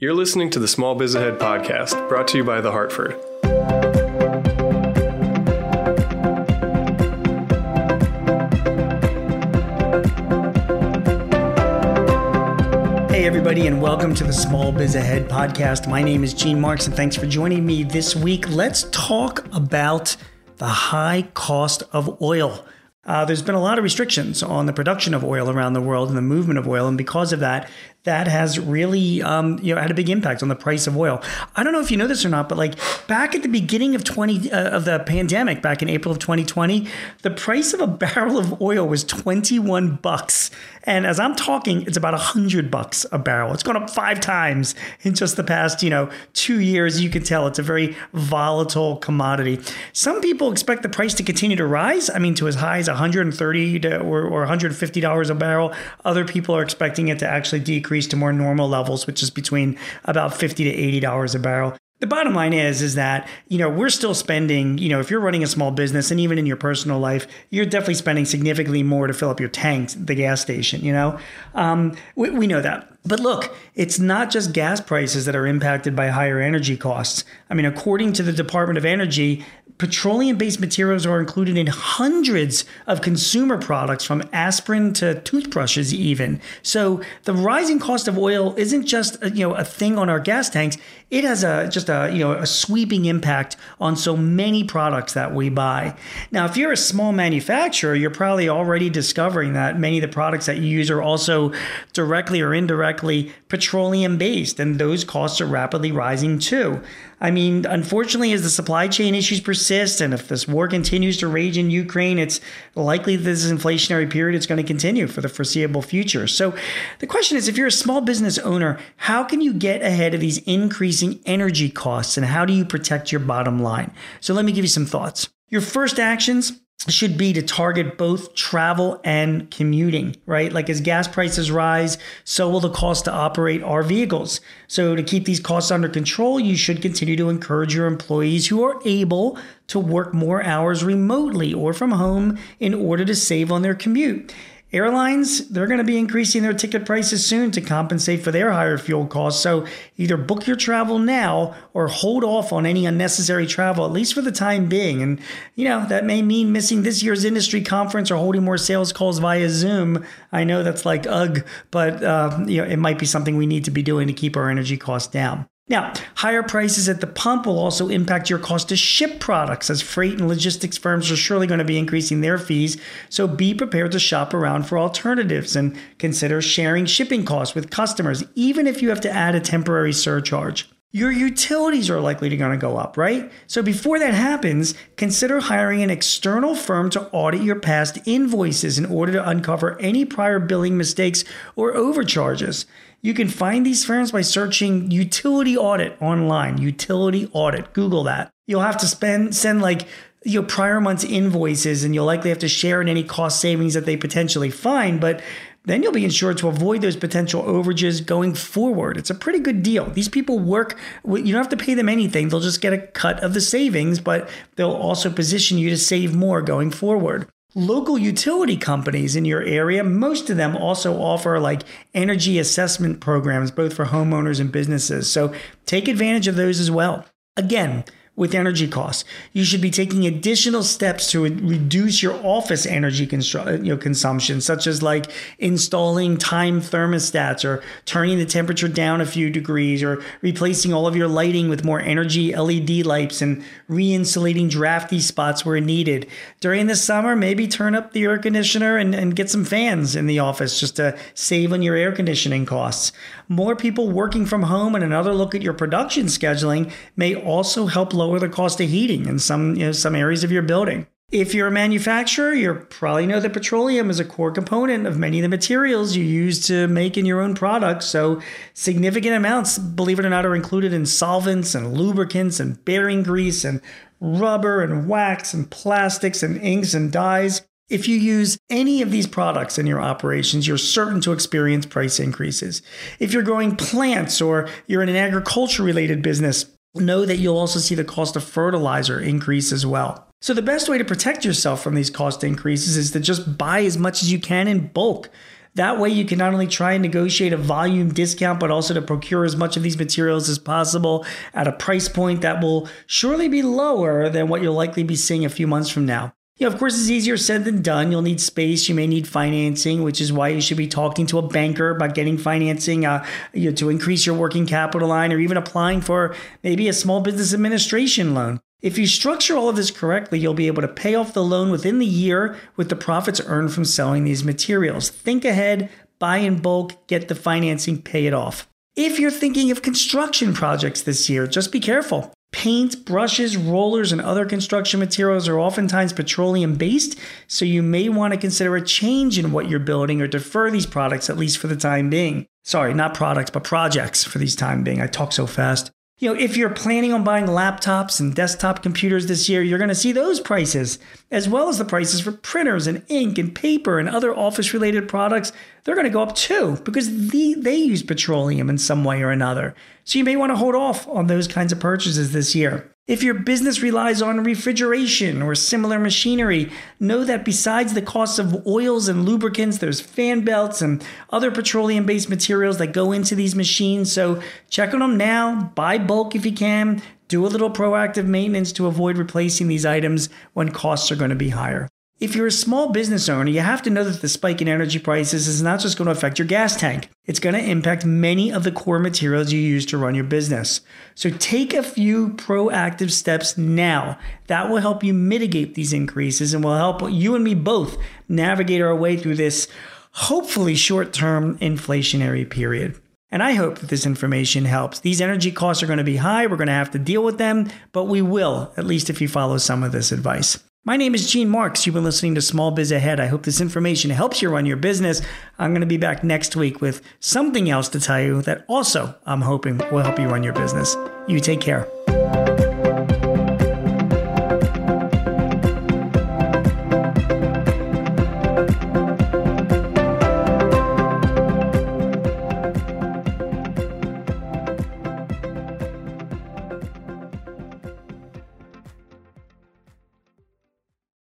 You're listening to the Small Biz Ahead podcast, brought to you by The Hartford. Hey, everybody, and welcome to the Small Biz Ahead podcast. My name is Gene Marks, and thanks for joining me this week. Let's talk about the high cost of oil. Uh, there's been a lot of restrictions on the production of oil around the world and the movement of oil, and because of that, that has really um, you know had a big impact on the price of oil. I don't know if you know this or not, but like back at the beginning of 20 uh, of the pandemic, back in April of 2020, the price of a barrel of oil was 21 bucks, and as I'm talking, it's about 100 bucks a barrel. It's gone up five times in just the past you know two years. You can tell it's a very volatile commodity. Some people expect the price to continue to rise. I mean, to as high as 130 to, or, or 150 dollars a barrel. Other people are expecting it to actually decrease to more normal levels, which is between about 50 to 80 dollars a barrel. The bottom line is is that, you know, we're still spending, you know, if you're running a small business and even in your personal life, you're definitely spending significantly more to fill up your tanks the gas station, you know? Um, we, we know that. But look, it's not just gas prices that are impacted by higher energy costs. I mean, according to the Department of Energy, petroleum based materials are included in hundreds of consumer products from aspirin to toothbrushes even. So the rising cost of oil isn't just a, you know a thing on our gas tanks. It has a just a you know a sweeping impact on so many products that we buy. Now if you're a small manufacturer you're probably already discovering that many of the products that you use are also directly or indirectly petroleum based and those costs are rapidly rising too I mean, unfortunately, as the supply chain issues persist and if this war continues to rage in Ukraine, it's likely this inflationary period is going to continue for the foreseeable future. So the question is if you're a small business owner, how can you get ahead of these increasing energy costs and how do you protect your bottom line? So let me give you some thoughts. Your first actions should be to target both travel and commuting, right? Like as gas prices rise, so will the cost to operate our vehicles. So to keep these costs under control, you should continue to encourage your employees who are able to work more hours remotely or from home in order to save on their commute. Airlines, they're going to be increasing their ticket prices soon to compensate for their higher fuel costs. So either book your travel now or hold off on any unnecessary travel, at least for the time being. And, you know, that may mean missing this year's industry conference or holding more sales calls via Zoom. I know that's like ugh, but, uh, you know, it might be something we need to be doing to keep our energy costs down. Now, higher prices at the pump will also impact your cost to ship products, as freight and logistics firms are surely going to be increasing their fees. So be prepared to shop around for alternatives and consider sharing shipping costs with customers, even if you have to add a temporary surcharge. Your utilities are likely to going to go up, right? So before that happens, consider hiring an external firm to audit your past invoices in order to uncover any prior billing mistakes or overcharges. You can find these firms by searching utility audit online. Utility audit. Google that. You'll have to spend send like your prior month's invoices and you'll likely have to share in any cost savings that they potentially find, but then you'll be insured to avoid those potential overages going forward. It's a pretty good deal. These people work, you don't have to pay them anything. They'll just get a cut of the savings, but they'll also position you to save more going forward. Local utility companies in your area, most of them also offer like energy assessment programs, both for homeowners and businesses. So take advantage of those as well. Again, with energy costs. You should be taking additional steps to reduce your office energy constru- uh, know, consumption, such as like installing time thermostats or turning the temperature down a few degrees or replacing all of your lighting with more energy LED lights and re-insulating drafty spots where needed. During the summer, maybe turn up the air conditioner and, and get some fans in the office just to save on your air conditioning costs. More people working from home and another look at your production scheduling may also help lower lower the cost of heating in some you know, some areas of your building. If you're a manufacturer, you probably know that petroleum is a core component of many of the materials you use to make in your own products. So, significant amounts, believe it or not, are included in solvents and lubricants and bearing grease and rubber and wax and plastics and inks and dyes. If you use any of these products in your operations, you're certain to experience price increases. If you're growing plants or you're in an agriculture related business, know that you'll also see the cost of fertilizer increase as well. So, the best way to protect yourself from these cost increases is to just buy as much as you can in bulk. That way, you can not only try and negotiate a volume discount, but also to procure as much of these materials as possible at a price point that will surely be lower than what you'll likely be seeing a few months from now. Know, of course, it's easier said than done. You'll need space. You may need financing, which is why you should be talking to a banker about getting financing uh, you know, to increase your working capital line or even applying for maybe a small business administration loan. If you structure all of this correctly, you'll be able to pay off the loan within the year with the profits earned from selling these materials. Think ahead, buy in bulk, get the financing, pay it off. If you're thinking of construction projects this year, just be careful. Paint, brushes, rollers, and other construction materials are oftentimes petroleum based, so you may want to consider a change in what you're building or defer these products, at least for the time being. Sorry, not products, but projects for these time being. I talk so fast. You know, if you're planning on buying laptops and desktop computers this year, you're going to see those prices, as well as the prices for printers and ink and paper and other office related products. They're going to go up too because the, they use petroleum in some way or another. So you may want to hold off on those kinds of purchases this year. If your business relies on refrigeration or similar machinery, know that besides the cost of oils and lubricants, there's fan belts and other petroleum based materials that go into these machines. So check on them now, buy bulk if you can, do a little proactive maintenance to avoid replacing these items when costs are going to be higher. If you're a small business owner, you have to know that the spike in energy prices is not just going to affect your gas tank. It's going to impact many of the core materials you use to run your business. So take a few proactive steps now. That will help you mitigate these increases and will help you and me both navigate our way through this hopefully short term inflationary period. And I hope that this information helps. These energy costs are going to be high. We're going to have to deal with them, but we will, at least if you follow some of this advice. My name is Gene Marks. You've been listening to Small Biz Ahead. I hope this information helps you run your business. I'm going to be back next week with something else to tell you that also I'm hoping will help you run your business. You take care.